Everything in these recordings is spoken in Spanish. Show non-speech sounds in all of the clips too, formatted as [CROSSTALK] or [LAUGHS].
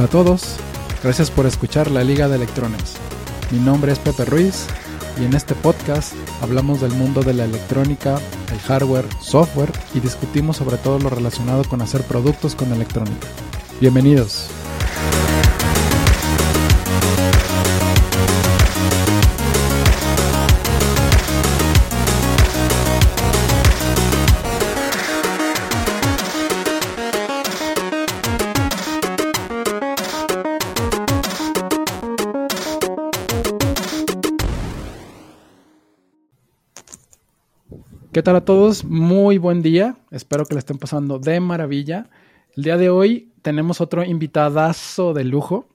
Hola a todos, gracias por escuchar la Liga de Electrones. Mi nombre es Pepe Ruiz y en este podcast hablamos del mundo de la electrónica, el hardware, software y discutimos sobre todo lo relacionado con hacer productos con electrónica. Bienvenidos. ¿Qué tal a todos? Muy buen día. Espero que le estén pasando de maravilla. El día de hoy tenemos otro invitadazo de lujo,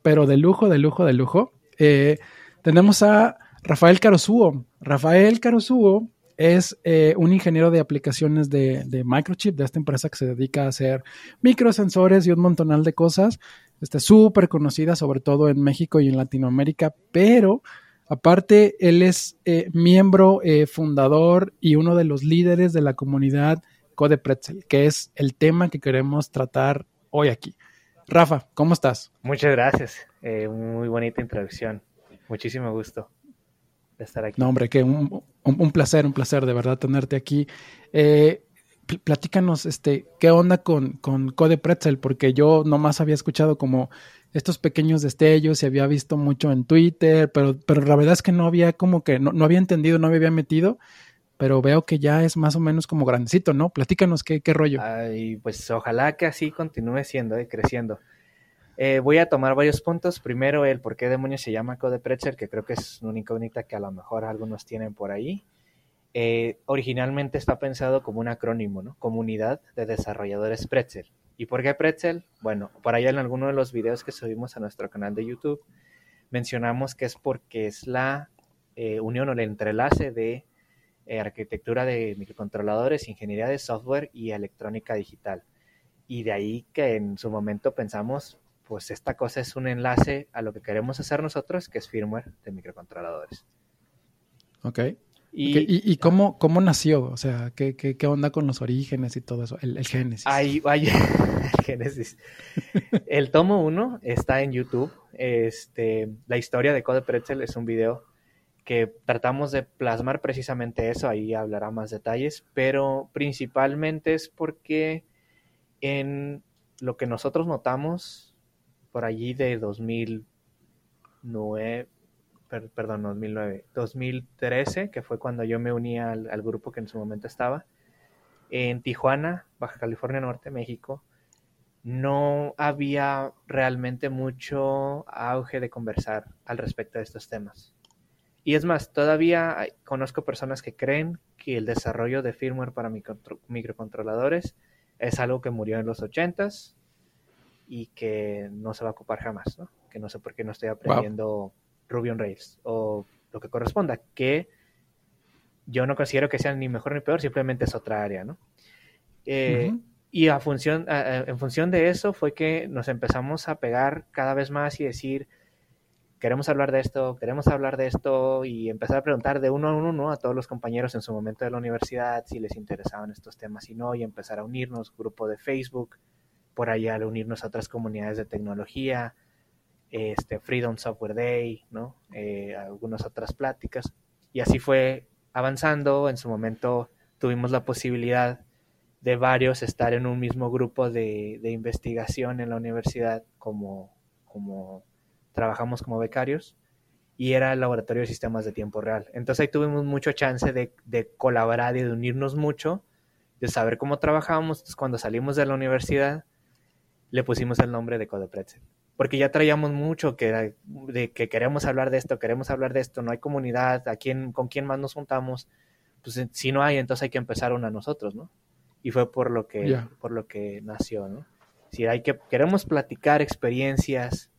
pero de lujo, de lujo, de lujo. Eh, tenemos a Rafael Carosuo. Rafael Carosuo es eh, un ingeniero de aplicaciones de, de, microchip de esta empresa que se dedica a hacer microsensores y un montonal de cosas. Está súper conocida, sobre todo en México y en Latinoamérica, pero Aparte, él es eh, miembro eh, fundador y uno de los líderes de la comunidad Code Pretzel, que es el tema que queremos tratar hoy aquí. Rafa, ¿cómo estás? Muchas gracias. Eh, muy bonita introducción. Muchísimo gusto de estar aquí. No, hombre, que un, placer, un placer de verdad tenerte aquí. platícanos, este, ¿qué onda con, con Code Pretzel? Porque yo nomás había escuchado como estos pequeños destellos y había visto mucho en Twitter, pero, pero la verdad es que no había como que, no, había entendido, no me había metido, pero veo que ya es más o menos como grandecito, ¿no? Platícanos qué, qué rollo. Ay, pues ojalá que así continúe siendo, eh, creciendo. Eh, voy a tomar varios puntos. Primero, el por qué demonios se llama Code que creo que es una incógnita que a lo mejor algunos tienen por ahí. Eh, originalmente está pensado como un acrónimo, ¿no? Comunidad de Desarrolladores Pretzel. ¿Y por qué Pretzel? Bueno, por allá en alguno de los videos que subimos a nuestro canal de YouTube, mencionamos que es porque es la eh, unión o el entrelace de eh, arquitectura de microcontroladores, ingeniería de software y electrónica digital. Y de ahí que en su momento pensamos, pues esta cosa es un enlace a lo que queremos hacer nosotros, que es firmware de microcontroladores. Ok. ¿Y, cómo, cómo, nació? O sea, ¿qué, ¿qué, qué, onda con los orígenes y todo eso? El, el génesis. Ahí, [LAUGHS] el génesis. El tomo 1 está en YouTube. Este, la historia de Code Pretzel es un video que tratamos de plasmar precisamente eso. Ahí hablará más detalles. Pero principalmente es porque en lo que nosotros notamos por allí de 2009 perdón, 2009, 2013, que fue cuando yo me uní al, grupo que en su momento estaba, en Tijuana, Baja California Norte, México, no había realmente mucho auge de conversar al respecto de estos temas. Y es más, todavía conozco personas que creen que el desarrollo de firmware para microcontroladores es algo que murió en los 80s y que no se va a ocupar jamás, ¿no? Que no sé por qué no estoy aprendiendo Ruby on Rails o lo que corresponda, que yo no considero que sea ni mejor ni peor, simplemente es otra área, ¿no? Eh, y a función, en función de eso fue que nos empezamos a pegar cada vez más y decir, queremos hablar de esto, queremos hablar de esto y empezar a preguntar de uno a uno a todos los compañeros en su momento de la universidad si les interesaban estos temas y no, y empezar a unirnos, grupo de Facebook, por allá al unirnos a otras comunidades de tecnología, este, Freedom Software Day, ¿no? Eh, algunas otras pláticas. Y así fue avanzando. En su momento tuvimos la posibilidad de varios estar en un mismo grupo de, investigación en la universidad como, trabajamos como becarios y era el laboratorio de sistemas de tiempo real. Entonces ahí tuvimos mucho chance de, de colaborar y de unirnos mucho, de saber cómo trabajábamos. Entonces cuando salimos de la universidad le pusimos el nombre de Codepretzel porque ya traíamos mucho que, de que queremos hablar de esto, queremos hablar de esto, no hay comunidad, ¿a quién, con quién más nos juntamos, pues si no hay, entonces hay que empezar una nosotros, ¿no? Y fue por lo que, por lo que nació, ¿no? Si hay que, queremos platicar experiencias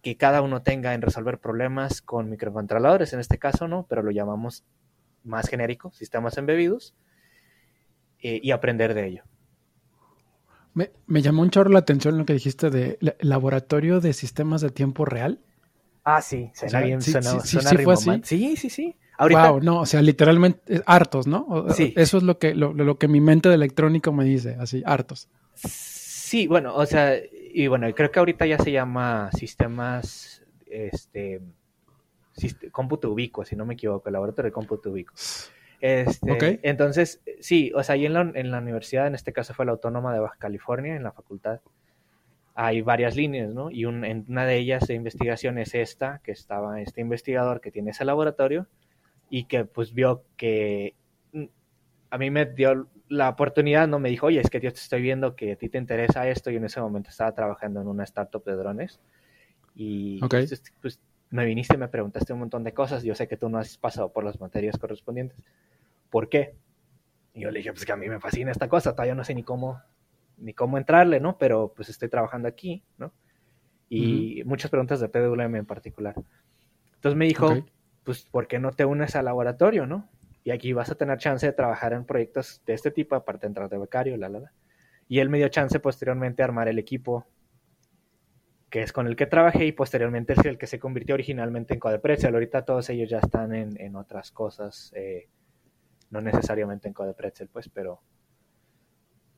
que cada uno tenga en resolver problemas con microcontroladores, en este caso, ¿no? Pero lo llamamos más genérico, sistemas embebidos, eh, y aprender de ello. Me, me, llamó un chorro la atención lo que dijiste de laboratorio de sistemas de tiempo real. Ah, sí, suena bien, sí, suena, sí, sí, fue así. Sí, sí, sí. Ahorita... Wow, no, o sea, literalmente hartos, ¿no? Sí. Eso es lo que, lo, lo, que mi mente de electrónico me dice, así, hartos. Sí, bueno, o sea, y bueno, creo que ahorita ya se llama sistemas, este, cómputo ubicuo, si no me equivoco, laboratorio de cómputo ubicuo. Este, Entonces, sí, o sea, ahí en la, en la universidad, en este caso fue la Autónoma de Baja California, en la facultad, hay varias líneas, ¿no? Y en una de ellas de investigación es esta, que estaba este investigador que tiene ese laboratorio y que pues vio que mm, a mí me dio la oportunidad, no me dijo, oye, es que yo te estoy viendo que a ti te interesa esto y en ese momento estaba trabajando en una startup de drones y pues, pues, me viniste y me preguntaste un montón de cosas, yo sé que tú no has pasado por las materias correspondientes, ¿por qué? Y yo le dije, pues que a mí me fascina esta cosa, todavía no sé ni cómo ni cómo entrarle, ¿no? Pero pues estoy trabajando aquí, ¿no? Y muchas preguntas de PWM en particular. Entonces me dijo, pues, ¿por qué no te unes al laboratorio, no? Y aquí vas a tener chance de trabajar en proyectos de este tipo, aparte de entrar de becario, la, la, la. Y él me dio chance posteriormente a armar el equipo que es con el que trabajé y posteriormente es el que se convirtió originalmente en Codepretzel. Ahorita todos ellos ya están en, en otras cosas, eh, no necesariamente en Codepretzel, pues, pero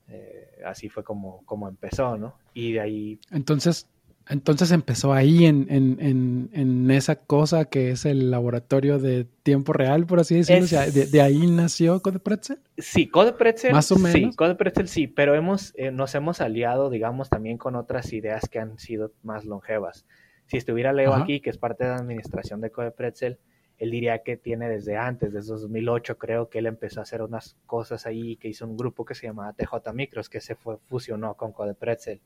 eh, así fue como, como empezó, ¿no? Y de ahí... Entonces, entonces empezó ahí en, en, en, esa cosa que es el laboratorio de tiempo real, por así decirlo. de, ahí nació CodePretzel. Sí, CodePretzel. Más o menos. Sí, CodePretzel sí, pero hemos, eh, nos hemos aliado, digamos, también con otras ideas que han sido más longevas. Si estuviera Leo aquí, que es parte de la administración de CodePretzel, él diría que tiene desde antes, desde 2008 creo que él empezó a hacer unas cosas ahí, que hizo un grupo que se llamaba TJ Micros, que se fue, fusionó con Code Pretzel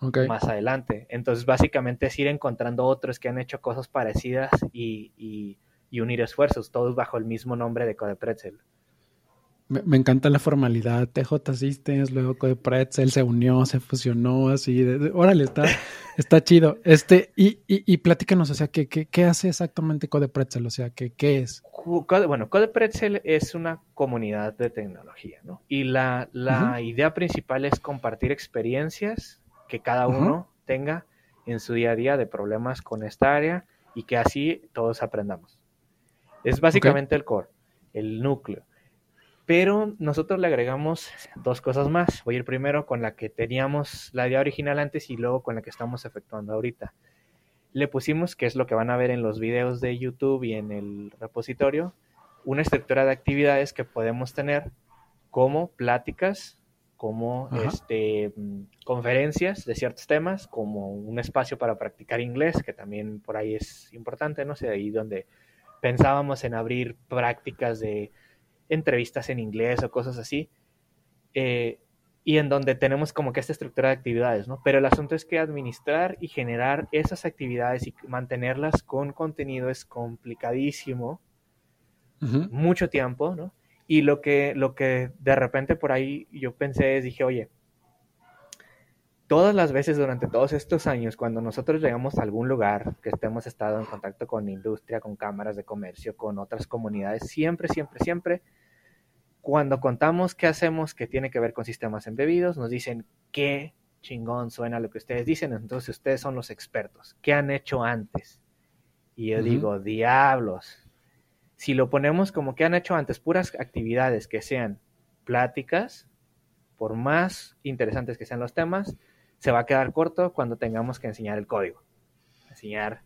más adelante. Entonces básicamente es ir encontrando otros que han hecho cosas parecidas y, y, y unir esfuerzos, todos bajo el mismo nombre de Code Pretzel. Me, encanta la formalidad. TJ Systems, luego Code Pretzel se unió, se fusionó, así. órale, está, [LAUGHS] está chido. Este, y, y, y platícanos, o sea, ¿qué, qué, qué hace exactamente Code Pretzel? O sea, ¿qué, qué es? bueno, Code Pretzel es una comunidad de tecnología, ¿no? Y la, la idea principal es compartir experiencias que cada uno tenga en su día a día de problemas con esta área y que así todos aprendamos. Es básicamente el core, el núcleo. Pero nosotros le agregamos dos cosas más. Voy a ir primero con la que teníamos la idea original antes y luego con la que estamos efectuando ahorita. Le pusimos, que es lo que van a ver en los videos de YouTube y en el repositorio, una estructura de actividades que podemos tener como pláticas, como este, conferencias de ciertos temas, como un espacio para practicar inglés, que también por ahí es importante, no sé, ahí donde pensábamos en abrir prácticas de entrevistas en inglés o cosas así, eh, y en donde tenemos como que esta estructura de actividades, ¿no? Pero el asunto es que administrar y generar esas actividades y mantenerlas con contenido es complicadísimo, mucho tiempo, ¿no? Y lo que, lo que de repente por ahí yo pensé es, dije, oye, todas las veces durante todos estos años, cuando nosotros llegamos a algún lugar que estemos estado en contacto con industria, con cámaras de comercio, con otras comunidades, siempre, siempre, siempre cuando contamos qué hacemos que tiene que ver con sistemas embebidos, nos dicen qué chingón suena lo que ustedes dicen, entonces ustedes son los expertos. ¿Qué han hecho antes? Y yo digo, diablos. Si lo ponemos como que han hecho antes, puras actividades que sean pláticas, por más interesantes que sean los temas, se va a quedar corto cuando tengamos que enseñar el código, enseñar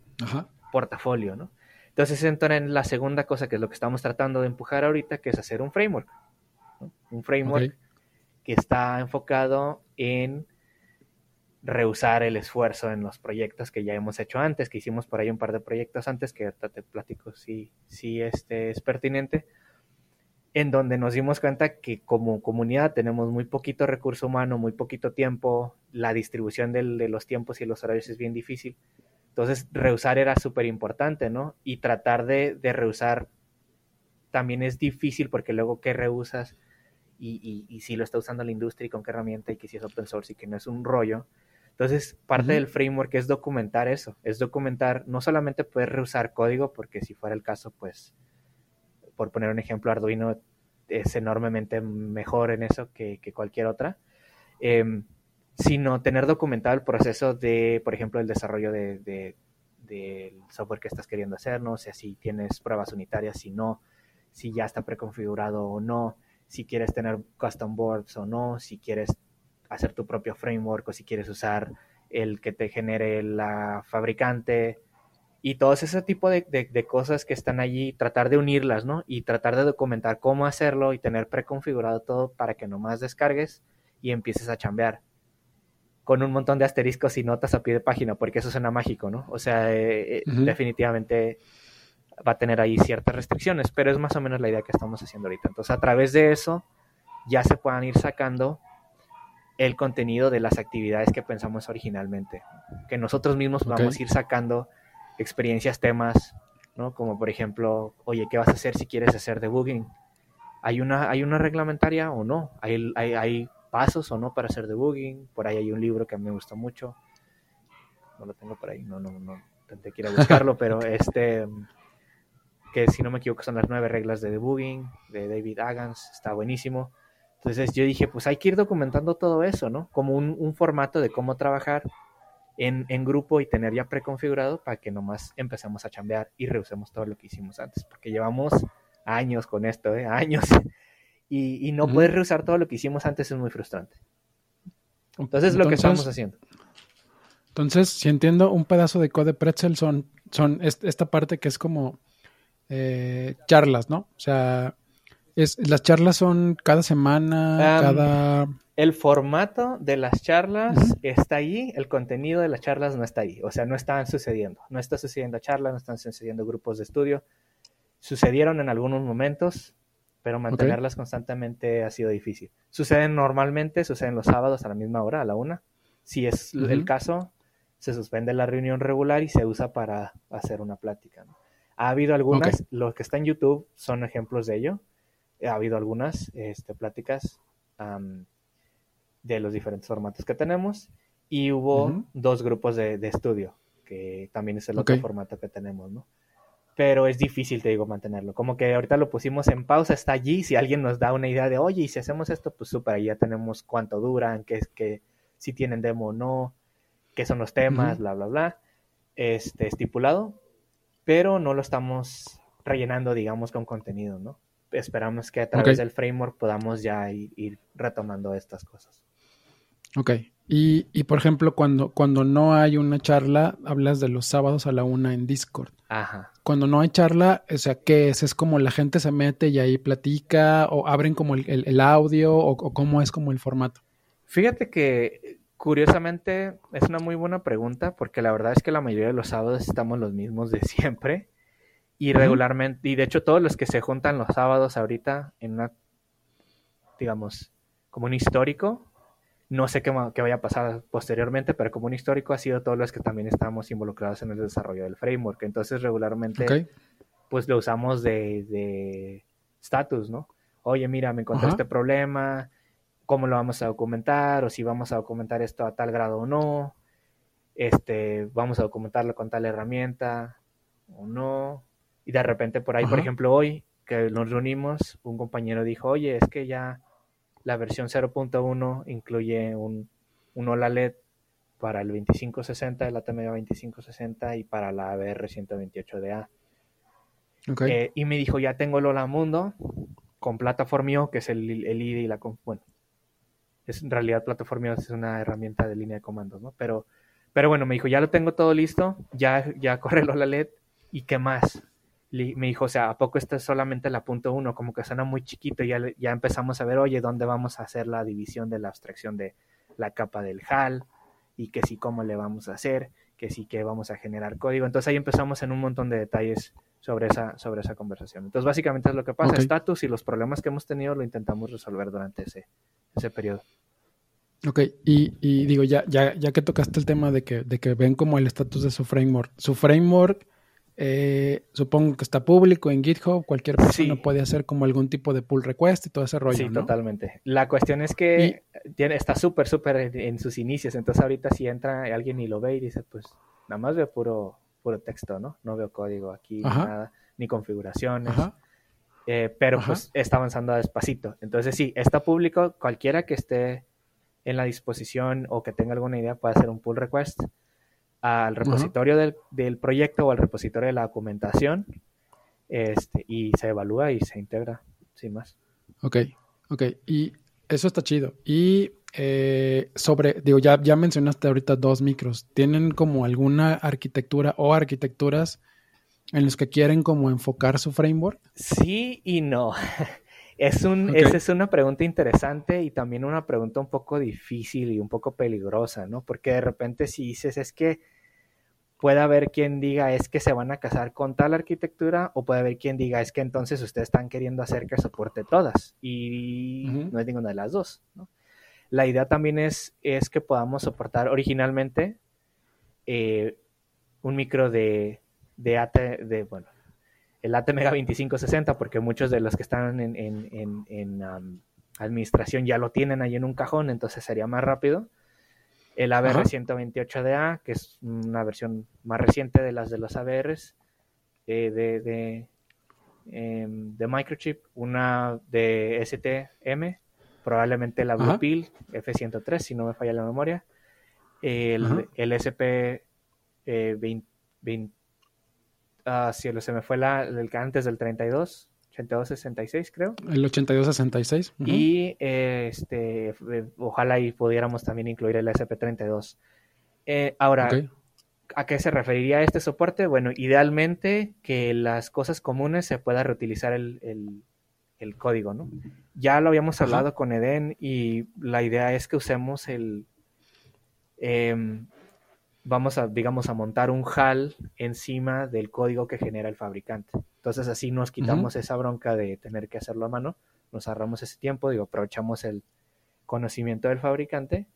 portafolio, ¿no? Entonces entra en la segunda cosa que es lo que estamos tratando de empujar ahorita, que es hacer un framework. Un framework que está enfocado en rehusar el esfuerzo en los proyectos que ya hemos hecho antes, que hicimos por ahí un par de proyectos antes, que ahorita te platico si, si este es pertinente, en donde nos dimos cuenta que como comunidad tenemos muy poquito recurso humano, muy poquito tiempo, la distribución de los tiempos y los horarios es bien difícil. Entonces, rehusar era súper importante, ¿no? Y tratar de, de rehusar también es difícil porque luego, ¿qué rehusas? Y, si lo está usando la industria y con qué herramienta y que si es open source y que no es un rollo. Entonces, parte del framework es documentar eso, es documentar, no solamente poder reusar código, porque si fuera el caso, pues, por poner un ejemplo, Arduino es enormemente mejor en eso que, cualquier otra, em, sino tener documentado el proceso de, por ejemplo, el desarrollo de, del software que estás queriendo hacer, no sé si tienes pruebas unitarias, si no, si ya está preconfigurado o no, si quieres tener custom boards o no, si quieres hacer tu propio framework o si quieres usar el que te genere la fabricante y todo ese tipo de, cosas que están allí, tratar de unirlas, ¿no? Y tratar de documentar cómo hacerlo y tener preconfigurado todo para que nomás descargues y empieces a chambear con un montón de asteriscos y notas a pie de página, porque eso suena mágico, ¿no? O sea, eh, eh, definitivamente va a tener ahí ciertas restricciones, pero es más o menos la idea que estamos haciendo ahorita. Entonces, a través de eso ya se puedan ir sacando el contenido de las actividades que pensamos originalmente, que nosotros mismos vamos a ir sacando experiencias, temas, ¿no? Como por ejemplo, oye, ¿qué vas a hacer si quieres hacer debugging? ¿Hay una, hay una reglamentaria o no? ¿Hay, hay, hay pasos o no para hacer debugging. Por ahí hay un libro que a mí me gusta mucho. No lo tengo por ahí, no, no, no intenté que buscarlo, [LAUGHS] pero este, que si no me equivoco son las nueve reglas de debugging de David Agans, está buenísimo. Entonces yo dije, pues hay que ir documentando todo eso, ¿no? Como un, un formato de cómo trabajar en, en, grupo y tener ya preconfigurado para que nomás empecemos a chambear y reusemos todo lo que hicimos antes, porque llevamos años con esto, ¿eh? Años [LAUGHS] y, no poder reusar todo lo que hicimos antes es muy frustrante. Entonces, es lo que estamos haciendo. Entonces, si entiendo, un pedazo de code pretzel son, son esta parte que es como eh, charlas, ¿no? O sea, es, las charlas son cada semana, cada... El formato de las charlas está ahí, el contenido de las charlas no está ahí. O sea, no están sucediendo. No está sucediendo charlas, no están sucediendo grupos de estudio. Sucedieron en algunos momentos, pero mantenerlas constantemente ha sido difícil. Suceden normalmente, suceden los sábados a la misma hora, a la una. Si es el caso, se suspende la reunión regular y se usa para hacer una plática. Ha habido algunas, los que están en YouTube son ejemplos de ello. Ha habido algunas este, pláticas de los diferentes formatos que tenemos. Y hubo dos grupos de, estudio, que también es el otro formato que tenemos, ¿no? pero es difícil, te digo, mantenerlo. Como que ahorita lo pusimos en pausa, está allí, si alguien nos da una idea de, oye, y si hacemos esto, pues súper, ahí ya tenemos cuánto duran, qué es que si tienen demo o no, qué son los temas, bla, bla, bla, este, estipulado, pero no lo estamos rellenando, digamos, con contenido, ¿no? Esperamos que a través del framework podamos ya ir, retomando estas cosas. Ok. Y, y, por ejemplo, cuando, cuando no hay una charla, hablas de los sábados a la una en Discord. Ajá. Cuando no hay charla, o sea, ¿qué es? ¿Es como la gente se mete y ahí platica? ¿O abren como el, audio? O, cómo es como el formato? Fíjate que curiosamente es una muy buena pregunta porque la verdad es que la mayoría de los sábados estamos los mismos de siempre. Y regularmente, y de hecho todos los que se juntan los sábados ahorita en una, digamos, como un histórico, no sé qué, vaya a pasar posteriormente, pero como un histórico ha sido todos los que también estamos involucrados en el desarrollo del framework. Entonces, regularmente, pues lo usamos de status, ¿no? Oye, mira, me encontré este problema, ¿cómo lo vamos a documentar? O si vamos a documentar esto a tal grado o no. Este, vamos a documentarlo con tal herramienta o no. Y de repente por ahí, por ejemplo, hoy que nos reunimos, un compañero dijo, oye, es que ya la versión 0.1 incluye un, un OLED para el 2560, el ATmega 2560 y para la ABR 128DA. Okay. Eh, y me dijo, ya tengo el Ola Mundo con Plataformio, que es el, el IDE y la... Bueno, es, en realidad Plataformio es una herramienta de línea de comandos, ¿no? Pero, pero bueno, me dijo, ya lo tengo todo listo, ya, ya [LAUGHS] corre el OLED y qué más me dijo, o sea, ¿a poco esta es solamente la punto uno? Como que suena muy chiquito, ya, ya empezamos a ver, oye, ¿dónde vamos a hacer la división de la abstracción de la capa del HAL? Y que sí, cómo le vamos a hacer, que sí, que vamos a generar código. Entonces ahí empezamos en un montón de detalles sobre esa, sobre esa conversación. Entonces básicamente es lo que pasa, estatus y los problemas que hemos tenido lo intentamos resolver durante ese, ese periodo. Ok, y, y digo, ya, ya, ya que tocaste el tema de que, de que ven como el estatus de su framework, su framework eh, supongo que está público en GitHub, cualquier persona puede hacer como algún tipo de pull request y todo ese rollo. Sí, totalmente. La cuestión es que tiene, está súper, súper en, sus inicios. Entonces, ahorita si entra alguien y lo ve y dice, pues nada más veo puro, puro texto, ¿no? No veo código aquí, nada, ni configuraciones. Eh, pero pues está avanzando despacito. Entonces, sí, está público. Cualquiera que esté en la disposición o que tenga alguna idea puede hacer un pull request al repositorio del, proyecto o al repositorio de la documentación este, y se evalúa y se integra, sin más. Ok, ok. Y eso está chido. Y eh, sobre, digo, ya, ya mencionaste ahorita dos micros, ¿tienen como alguna arquitectura o arquitecturas en los que quieren como enfocar su framework? Sí y no. [LAUGHS] Es un, Esa es una pregunta interesante y también una pregunta un poco difícil y un poco peligrosa, ¿no? Porque de repente si dices es que puede haber quien diga es que se van a casar con tal arquitectura o puede haber quien diga es que entonces ustedes están queriendo hacer que soporte todas y no es ninguna de las dos, ¿no? La idea también es, es que podamos soportar originalmente eh, un micro de, de AT, de, bueno, el ATmega 2560, porque muchos de los que están en, en, en, um, administración ya lo tienen ahí en un cajón, entonces sería más rápido. El ABR 128DA, que es una versión más reciente de las de los ABRs eh, de, de, em, de, Microchip, una de STM, probablemente la Blue Pill F103, si no me falla la memoria, el, el SP 20, 20 Ah, sí, se me fue la, el que antes del 32, 8266 creo. El 8266. Y este, ojalá y pudiéramos también incluir el SP32. Eh, ahora, ¿a qué se referiría este soporte? Bueno, idealmente que las cosas comunes se pueda reutilizar el, código, ¿no? Ya lo habíamos hablado con Eden y la idea es que usemos el... Em, vamos a, digamos, a montar un HAL encima del código que genera el fabricante. Entonces así nos quitamos esa bronca de tener que hacerlo a mano, nos ahorramos ese tiempo, digo, aprovechamos el conocimiento del fabricante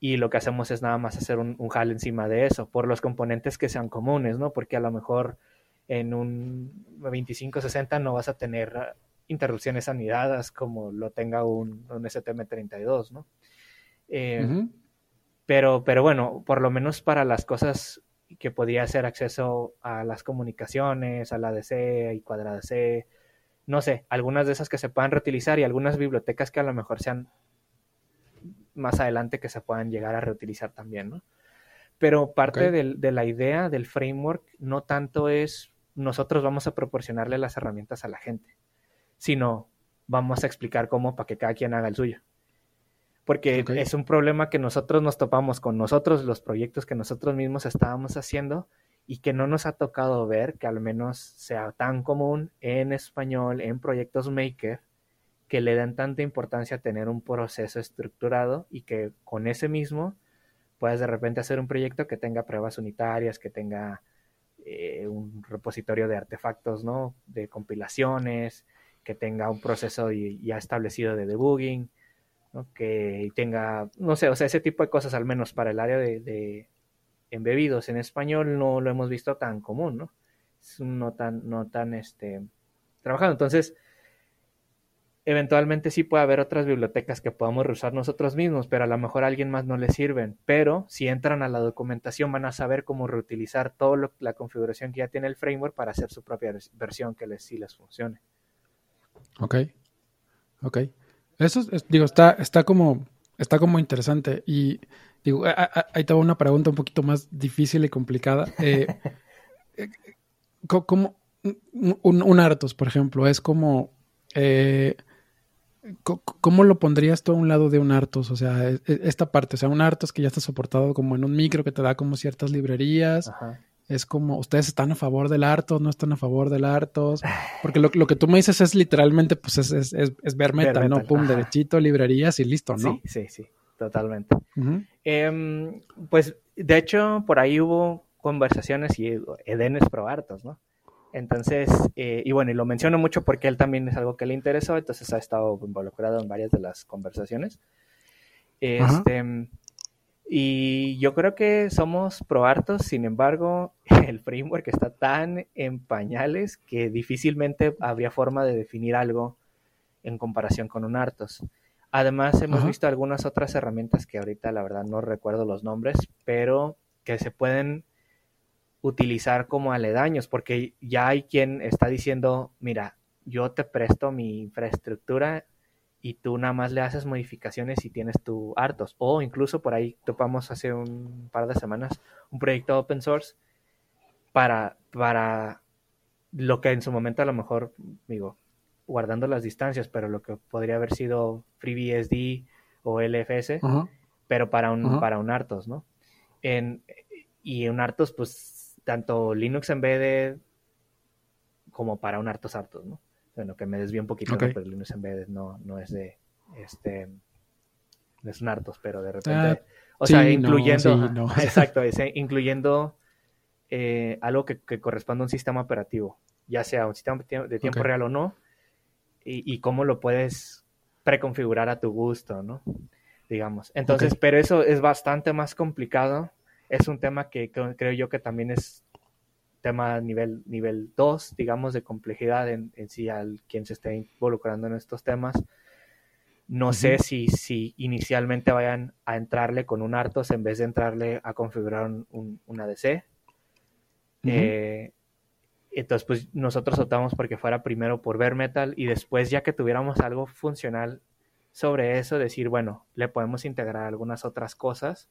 y lo que hacemos es nada más hacer un, un HAL encima de eso, por los componentes que sean comunes, ¿no? Porque a lo mejor en un 2560 no vas a tener interrupciones anidadas como lo tenga un, un STM32, ¿no? Eh, pero, pero bueno, por lo menos para las cosas que podía hacer acceso a las comunicaciones, a la DC y cuadrada C, no sé, algunas de esas que se puedan reutilizar y algunas bibliotecas que a lo mejor sean más adelante que se puedan llegar a reutilizar también, ¿no? Pero parte de la idea del framework no tanto es nosotros vamos a proporcionarle las herramientas a la gente, sino vamos a explicar cómo para que cada quien haga el suyo porque es un problema que nosotros nos topamos con nosotros, los proyectos que nosotros mismos estábamos haciendo y que no nos ha tocado ver que al menos sea tan común en español, en proyectos maker, que le dan tanta importancia a tener un proceso estructurado y que con ese mismo puedas de repente hacer un proyecto que tenga pruebas unitarias, que tenga eh, un repositorio de artefactos, ¿no? De compilaciones, que tenga un proceso ya establecido de debugging, que tenga, no sé, o sea, ese tipo de cosas, al menos para el área de, embebidos en español, no lo hemos visto tan común, ¿no? Es no tan, no tan, este, trabajado. Entonces, eventualmente sí puede haber otras bibliotecas que podamos usar nosotros mismos, pero a lo mejor a alguien más no les sirven. Pero si entran a la documentación van a saber cómo reutilizar toda la configuración que ya tiene el framework para hacer su propia versión que les, sí les funcione. Ok, ok. Eso, digo, está, está como, está como interesante. Y digo, ahí te va una pregunta un poquito más difícil y complicada. Eh, [LAUGHS] eh ¿Cómo un, un, Artos, por ejemplo, es como eh, ¿Cómo lo pondrías tú a un lado de un Artos? O sea, e, e, esta parte, o sea, un Artos que ya está soportado como en un micro que te da como ciertas librerías, Ajá es como, ustedes están a favor del Artos, no están a favor del Artos, [SIGHS] porque lo, que tú me dices es literalmente, pues es, es, es, ver meta, ¿no? Pum, derechito, librerías y listo, ¿no? Sí, sí, sí, totalmente. Em, pues, de hecho, por ahí hubo conversaciones y Eden es pro Artos, ¿no? Entonces, eh, y bueno, y lo menciono mucho porque él también es algo que le interesó, entonces ha estado involucrado en varias de las conversaciones. Este, y yo creo que somos pro hartos, sin embargo, [LAUGHS] el framework está tan en pañales que difícilmente habría forma de definir algo en comparación con un hartos. Además, hemos visto algunas otras herramientas que ahorita la verdad no recuerdo los nombres, pero que se pueden utilizar como aledaños, porque ya hay quien está diciendo, mira, yo te presto mi infraestructura y tú nada más le haces modificaciones y tienes tu hartos. O incluso por ahí topamos hace un par de semanas un proyecto open source para, para lo que en su momento a lo mejor, digo, guardando las distancias, pero lo que podría haber sido FreeBSD o LFS, pero para un, para un Artos, ¿no? En, y un Artos, pues, tanto Linux Embedded como para un Artos Artos, ¿no? Bueno, que me desvío un poquito, pero Linux Embedded no, no es de, este, no es un Artos, pero de repente, ah, o sea, incluyendo, [LAUGHS] exacto, incluyendo eh, algo que, que, corresponde a un sistema operativo, ya sea un sistema de tiempo real o no, y, y, cómo lo puedes preconfigurar a tu gusto, ¿no? Digamos. Entonces, pero eso es bastante más complicado. Es un tema que creo yo que también es tema nivel nivel 2, digamos, de complejidad en, en sí al quien se esté involucrando en estos temas. No sé si, si inicialmente vayan a entrarle con un Artos en vez de entrarle a configurar un, un ADC. eh, entonces, pues nosotros optamos porque fuera primero por ver metal y después, ya que tuviéramos algo funcional sobre eso, decir, bueno, le podemos integrar algunas otras cosas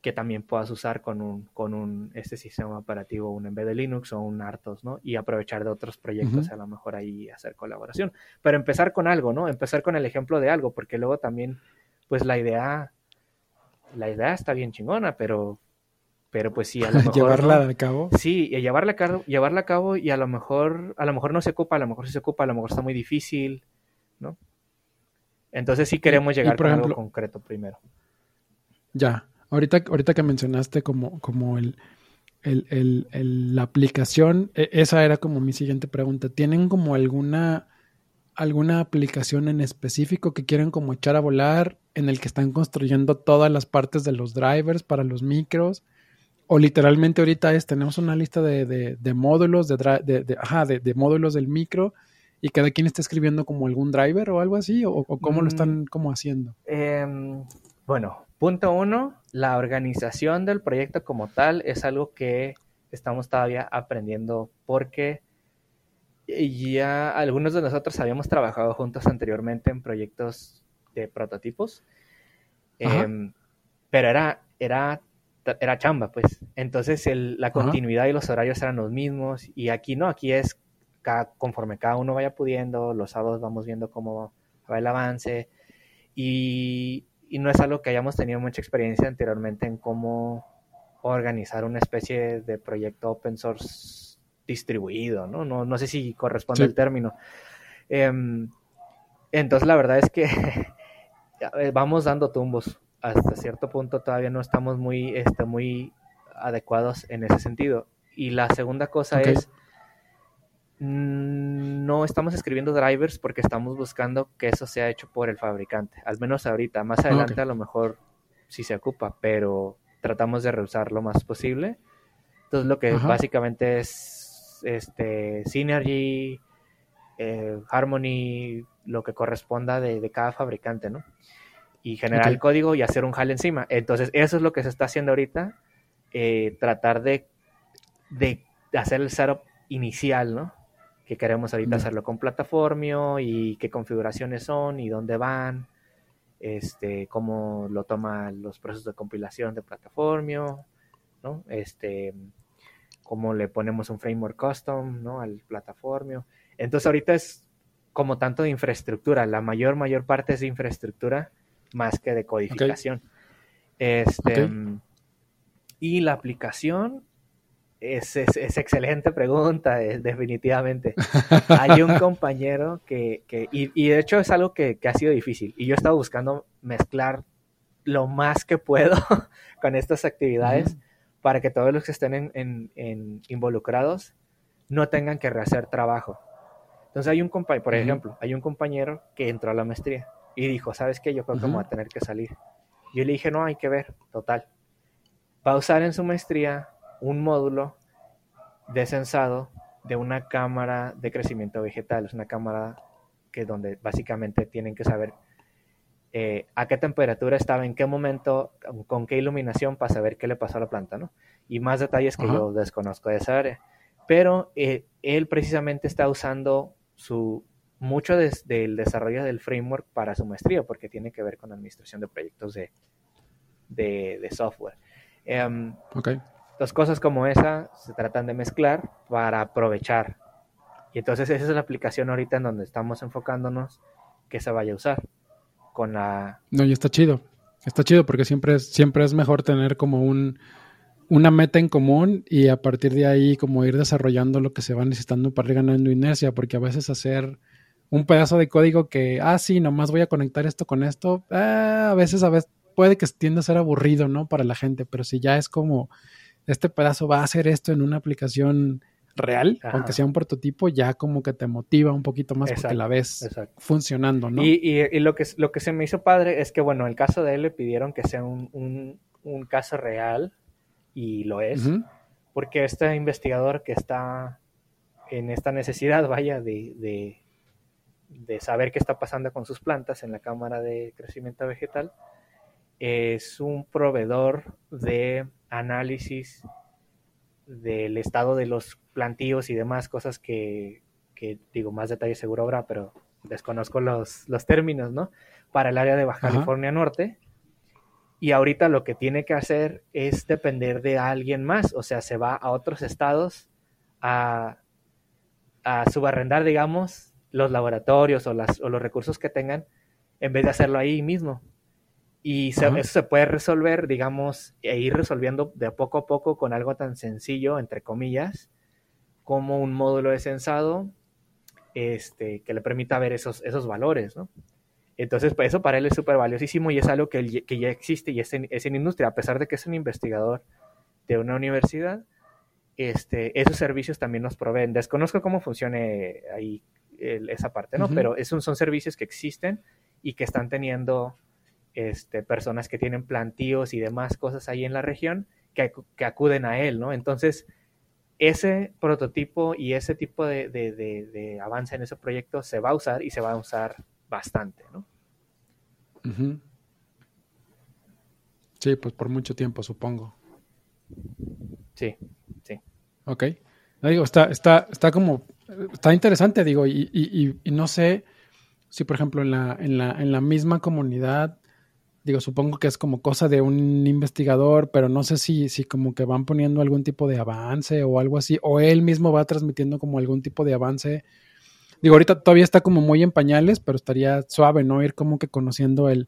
que también puedas usar con un, con un este sistema operativo, un de Linux o un Artos, ¿no? Y aprovechar de otros proyectos, a lo mejor ahí hacer colaboración. Pero empezar con algo, ¿no? Empezar con el ejemplo de algo, porque luego también, pues la idea, la idea está bien chingona, pero pero pues sí, a lo [LAUGHS] mejor... llevarla a cabo. Sí, llevarla a cabo, llevarla a cabo y a lo mejor, a lo mejor no se ocupa, a lo mejor sí se ocupa, a lo mejor está muy difícil, ¿no? Entonces sí queremos llegar a algo concreto primero. Ya, ahorita, ahorita que mencionaste como, como el, el, el, la aplicación, e, esa era como mi siguiente pregunta. ¿Tienen como alguna, alguna aplicación en específico que quieren como echar a volar en el que están construyendo todas las partes de los drivers para los micros? O literalmente ahorita es, tenemos una lista de, de, módulos, de, de, ajá, de, módulos del micro y cada quien está escribiendo como algún driver o algo así, o, cómo lo están mm. como haciendo. Em, bueno, punto uno, la organización del proyecto como tal es algo que estamos todavía aprendiendo porque ya algunos de nosotros habíamos trabajado juntos anteriormente en proyectos de prototipos, em, pero era, era era chamba, pues. Entonces la continuidad y los horarios eran los mismos y aquí no, aquí es conforme cada uno vaya pudiendo, los sábados vamos viendo cómo va el avance y, no es algo que hayamos tenido mucha experiencia anteriormente en cómo organizar una especie de proyecto open source distribuido, ¿no? No, sé si corresponde el término. Em, entonces la verdad es que [LAUGHS] vamos dando tumbos hasta cierto punto todavía no estamos muy, este, muy adecuados en ese sentido. Y la segunda cosa es, no estamos escribiendo drivers porque estamos buscando que eso sea hecho por el fabricante, al menos ahorita. Más adelante a lo mejor sí se ocupa, pero tratamos de reusar lo más posible. Entonces lo que básicamente es este Synergy, eh, Harmony, lo que corresponda de, de, cada fabricante, ¿no? y generar el código y hacer un HAL encima. Entonces, eso es lo que se está haciendo ahorita, eh, tratar de, de, hacer el setup inicial, ¿no? Que queremos ahorita hacerlo con plataformio y qué configuraciones son y dónde van, este, cómo lo toman los procesos de compilación de plataformio, ¿no? Este, cómo le ponemos un framework custom, ¿no? Al plataformio. Entonces, ahorita es como tanto de infraestructura, la mayor, mayor parte es de infraestructura más que de codificación. Este, Y la aplicación es, es, excelente pregunta, definitivamente. Hay un [LAUGHS] compañero que, que y, de hecho es algo que, ha sido difícil, y yo he estado buscando mezclar lo más que puedo [LAUGHS] con estas actividades para que todos los que estén en, en, involucrados no tengan que rehacer trabajo. Entonces hay un compañero, por ejemplo, hay un compañero que entró a la maestría y dijo, ¿sabes qué? Yo creo que voy a tener que salir. Yo le dije, no, hay que ver, total. Va a usar en su maestría un módulo de sensado de una cámara de crecimiento vegetal. Es una cámara que donde básicamente tienen que saber eh, a qué temperatura estaba, en qué momento, con qué iluminación para saber qué le pasó a la planta, ¿no? Y más detalles que yo desconozco de esa área. Pero eh, él precisamente está usando su mucho del desarrollo del framework para su maestría, porque tiene que ver con administración de proyectos de, de, software. Um, Dos cosas como esa se tratan de mezclar para aprovechar. Y entonces esa es la aplicación ahorita en donde estamos enfocándonos que se vaya a usar. con la... No, y está chido. Está chido porque siempre es, siempre es mejor tener como un, una meta en común y a partir de ahí como ir desarrollando lo que se va necesitando para ir ganando inercia, porque a veces hacer un pedazo de código que, ah, sí, nomás voy a conectar esto con esto, ah, a veces a veces puede que tienda a ser aburrido, ¿no? Para la gente, pero si ya es como, este pedazo va a hacer esto en una aplicación real, aunque sea un prototipo, ya como que te motiva un poquito más porque la ves funcionando, ¿no? Y, y, lo, que, lo que se me hizo padre es que, bueno, el caso de él le pidieron que sea un, un, caso real y lo es, porque este investigador que está en esta necesidad, vaya, de, de, de, saber qué está pasando con sus plantas en la cámara de crecimiento vegetal, es un proveedor de análisis del estado de los plantíos y demás cosas que, digo, más detalles seguro habrá, pero desconozco los, los términos, ¿no? Para el área de Baja California Norte. Y ahorita lo que tiene que hacer es depender de alguien más, o sea, se va a otros estados a, a subarrendar, digamos, los laboratorios o, las, o los recursos que tengan, en vez de hacerlo ahí mismo. Y eso se puede resolver, digamos, e ir resolviendo de poco a poco con algo tan sencillo, entre comillas, como un módulo de sensado este, que le permita ver esos, esos valores, ¿no? Entonces, pues eso para él es súper valiosísimo y es algo que, que, ya existe y es en, es en, industria, a pesar de que es un investigador de una universidad, este, esos servicios también nos proveen. Desconozco cómo funcione ahí esa parte, ¿no? Pero esos son servicios que existen y que están teniendo este, personas que tienen plantíos y demás cosas ahí en la región que, acuden a él, ¿no? Entonces, ese prototipo y ese tipo de, avance en ese proyecto se va a usar y se va a usar bastante, ¿no? Sí, pues por mucho tiempo, supongo. Sí, sí. Ok. digo, está, está, está como, está interesante, digo, y, y, y, no sé si, por ejemplo, en la, en la, en la misma comunidad Digo, supongo que es como cosa de un investigador, pero no sé si, si como que van poniendo algún tipo de avance o algo así, o él mismo va transmitiendo como algún tipo de avance. Digo, ahorita todavía está como muy en pañales, pero estaría suave, ¿no? Ir como que conociendo el,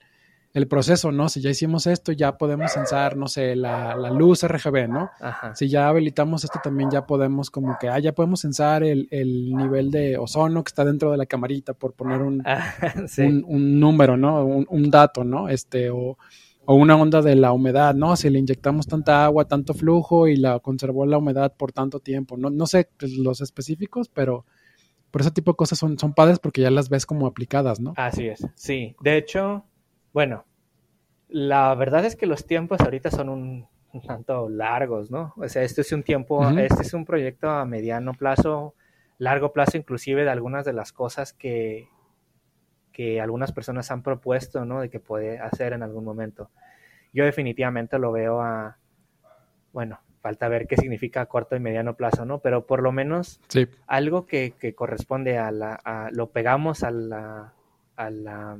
el proceso, ¿no? Si ya hicimos esto, ya podemos censar, no sé, la, la luz RGB, ¿no? Si ya habilitamos esto, también ya podemos como que, ah, ya podemos censar el, el nivel de ozono que está dentro de la camarita, por poner un, ah, [LAUGHS] un, un, número, ¿no? Un, un, dato, ¿no? Este, o, o una onda de la humedad, ¿no? Si le inyectamos tanta agua, tanto flujo y la conservó la humedad por tanto tiempo, no, no sé pues, los específicos, pero por ese tipo de cosas son, son padres porque ya las ves como aplicadas, ¿no? Así es, sí. De hecho, bueno, la verdad es que los tiempos ahorita son un, tanto largos, ¿no? O sea, este es un tiempo, este es un proyecto a mediano plazo, largo plazo inclusive de algunas de las cosas que, que algunas personas han propuesto, ¿no? De que puede hacer en algún momento. Yo definitivamente lo veo a, bueno, falta ver qué significa corto y mediano plazo, ¿no? Pero por lo menos algo que, que, corresponde a la, a, lo pegamos a la, a la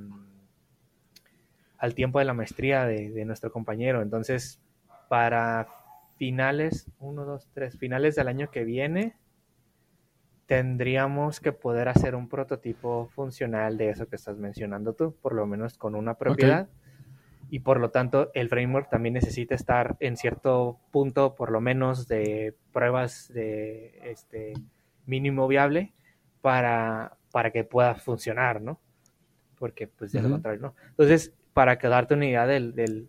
al tiempo de la maestría de, nuestro compañero. Entonces, para finales, uno, dos, tres, finales del año que viene, tendríamos que poder hacer un prototipo funcional de eso que estás mencionando tú, por lo menos con una propiedad. Y por lo tanto, el framework también necesita estar en cierto punto, por lo menos, de pruebas de este mínimo viable para, para que pueda funcionar, ¿no? Porque, pues, de lo contrario, ¿no? Entonces, para que darte una idea del, de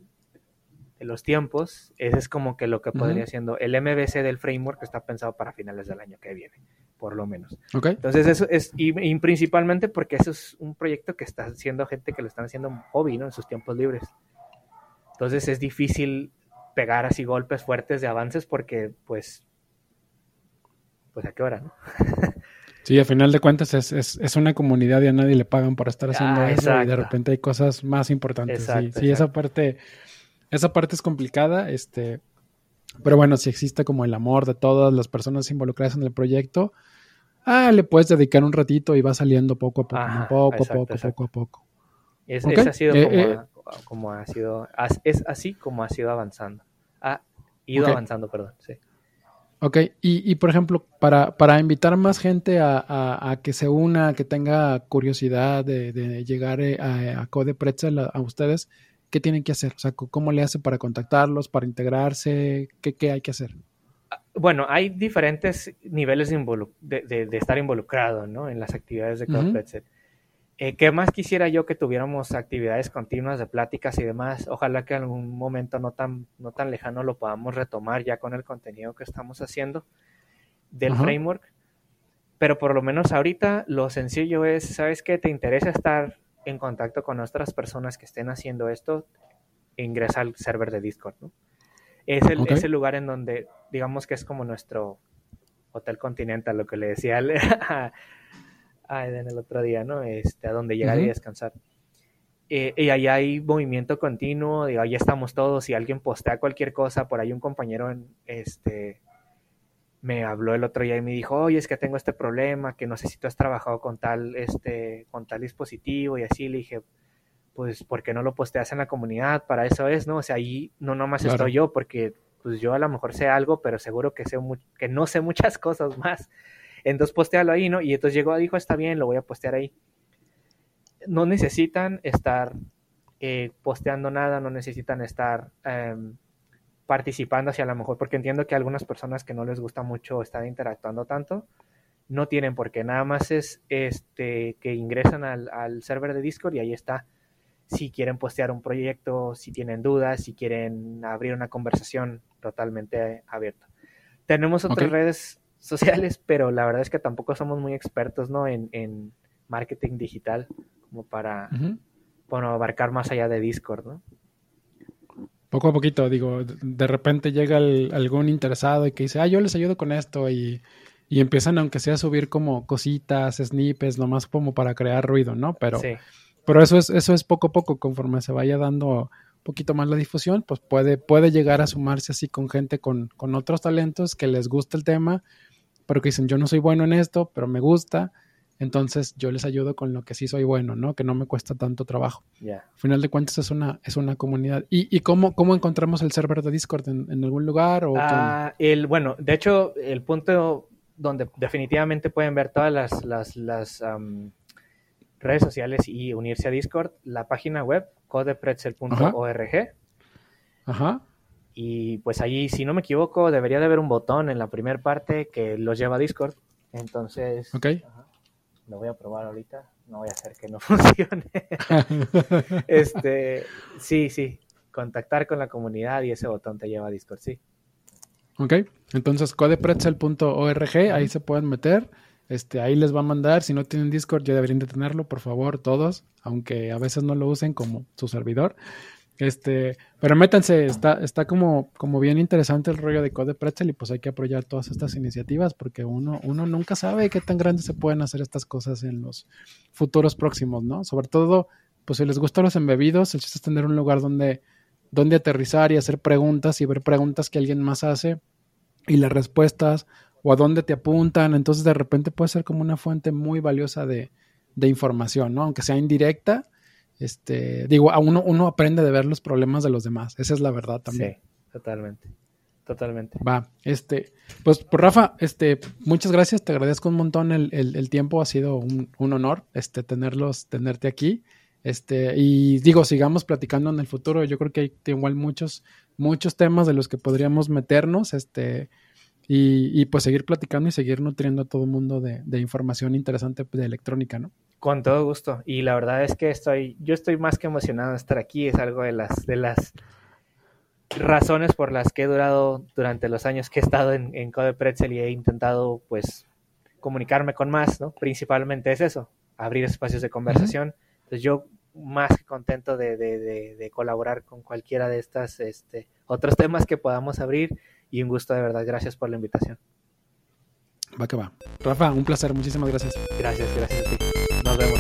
los tiempos, ese es como que lo que podría siendo el MVC del framework que está pensado para finales del año que viene, por lo menos. Entonces, eso es, y, principalmente porque eso es un proyecto que está haciendo gente que lo están haciendo hobby, ¿no? En sus tiempos libres. Entonces, es difícil pegar así golpes fuertes de avances porque, pues, pues a qué hora, ¿no? [LAUGHS] Sí, a final de cuentas es, es, es, una comunidad y a nadie le pagan por estar haciendo ah, eso y de repente hay cosas más importantes. sí, sí esa parte, esa parte es complicada, este, pero bueno, si existe como el amor de todas las personas involucradas en el proyecto, ah, le puedes dedicar un ratito y va saliendo poco a poco, poco, a poco, poco a poco. Es, ha sido eh, como, eh. como, ha sido, es así como ha sido avanzando. Ha ido avanzando, perdón, sí. Ok, y, y por ejemplo, para, para invitar más gente a, a, que se una, que tenga curiosidad de, de llegar eh, a, a Code Pretzel a, ustedes, ¿qué tienen que hacer? O sea, ¿cómo le hace para contactarlos, para integrarse? ¿Qué, qué hay que hacer? Bueno, hay diferentes niveles de, de, de, estar involucrado ¿no? en las actividades de Code Pretzel. Eh, ¿Qué más quisiera yo que tuviéramos actividades continuas de pláticas y demás? Ojalá que en algún momento no tan, no tan lejano lo podamos retomar ya con el contenido que estamos haciendo del framework. Pero por lo menos ahorita lo sencillo es, ¿sabes qué? ¿Te interesa estar en contacto con otras personas que estén haciendo esto? Ingresa al server de Discord, ¿no? Es el, lugar en donde, digamos que es como nuestro Hotel Continental, lo que le decía [LAUGHS] a, en el otro día, ¿no? Este, a donde llegar y descansar. Eh, y ahí hay movimiento continuo, digo, ahí estamos todos, y alguien postea cualquier cosa, por ahí un compañero este, me habló el otro día y me dijo, oye, es que tengo este problema, que no sé si tú has trabajado con tal, este, con tal dispositivo, y así le dije, pues, ¿por qué no lo posteas en la comunidad? Para eso es, ¿no? O sea, ahí no nomás estoy yo, porque pues yo a lo mejor sé algo, pero seguro que, sé que no sé muchas [LAUGHS] cosas más. Entonces postealo ahí, ¿no? Y entonces llegó, dijo, está bien, lo voy a postear ahí. No necesitan estar eh, posteando nada, no necesitan estar em, participando hacia lo mejor, porque entiendo que algunas personas que no les gusta mucho estar interactuando tanto, no tienen por qué, nada más es este, que ingresan al, al server de Discord y ahí está. Si quieren postear un proyecto, si tienen dudas, si quieren abrir una conversación totalmente abierta. Tenemos otras redes sociales, [LAUGHS] pero la verdad es que tampoco somos muy expertos, ¿no? En, en marketing digital, como para, bueno, abarcar más allá de Discord, ¿no? Poco a poquito, digo, de repente llega algún interesado y que dice, ah, yo les ayudo con esto y, y, empiezan, aunque sea a subir como cositas, snippets, nomás como para crear ruido, ¿no? Pero, pero eso es, eso es poco a poco, conforme se vaya dando poquito más la difusión, pues puede, puede llegar a sumarse así con gente con, con otros talentos que les gusta el tema pero que dicen, yo no soy bueno en esto, pero me gusta, entonces yo les ayudo con lo que sí soy bueno, ¿no? Que no me cuesta tanto trabajo. Al final de cuentas es una, es una comunidad. ¿Y, y cómo, cómo encontramos el server de Discord? ¿En, algún lugar? O ah, el, bueno, de hecho, el punto donde definitivamente pueden ver todas las, las, las redes sociales y unirse a Discord, la página web codepretzel.org. Ajá. Y pues allí, si no me equivoco, debería de haber un botón en la primera parte que los lleva a Discord. Entonces, lo voy a probar ahorita. No voy a hacer que no [LAUGHS] funcione. [LAUGHS] este, sí, sí, contactar con la comunidad y ese botón te lleva a Discord, sí. Ok, entonces codepretzel.org, ahí se pueden meter. Este, ahí les va a mandar. Si no tienen Discord, ya deberían de tenerlo, por favor, todos, aunque a veces no lo usen como su servidor. Este, pero métanse, está, está como, como bien interesante el rollo de Code Pretzel y pues hay que apoyar todas estas iniciativas porque uno, uno nunca sabe qué tan grandes se pueden hacer estas cosas en los futuros próximos, ¿no? Sobre todo, pues si les gustan los embebidos, el chiste es tener un lugar donde, donde aterrizar y hacer preguntas y ver preguntas que alguien más hace y las respuestas o a dónde te apuntan. Entonces de repente puede ser como una fuente muy valiosa de, de información, ¿no? Aunque sea indirecta este, digo, a uno, uno aprende de ver los problemas de los demás. Esa es la verdad también. Sí, totalmente. Totalmente. Va, este, pues, pues Rafa, este, muchas gracias, te agradezco un montón el, el, tiempo, ha sido un, un, honor, este, tenerlos, tenerte aquí, este, y digo, sigamos platicando en el futuro, yo creo que hay igual muchos, muchos temas de los que podríamos meternos, este, y, y pues seguir platicando y seguir nutriendo a todo el mundo de, de información interesante de electrónica, ¿no? Con todo gusto. Y la verdad es que estoy, yo estoy más que emocionado de estar aquí. Es algo de las, de las razones por las que he durado durante los años que he estado en, en Code Pretzel y he intentado, pues, comunicarme con más, ¿no? Principalmente es eso, abrir espacios de conversación. Entonces yo más que contento de, de, de, colaborar con cualquiera de estas este, otros temas que podamos abrir y un gusto de verdad. Gracias por la invitación. Va que va. Rafa, un placer. Muchísimas gracias. Gracias, gracias a ti. Nos vemos.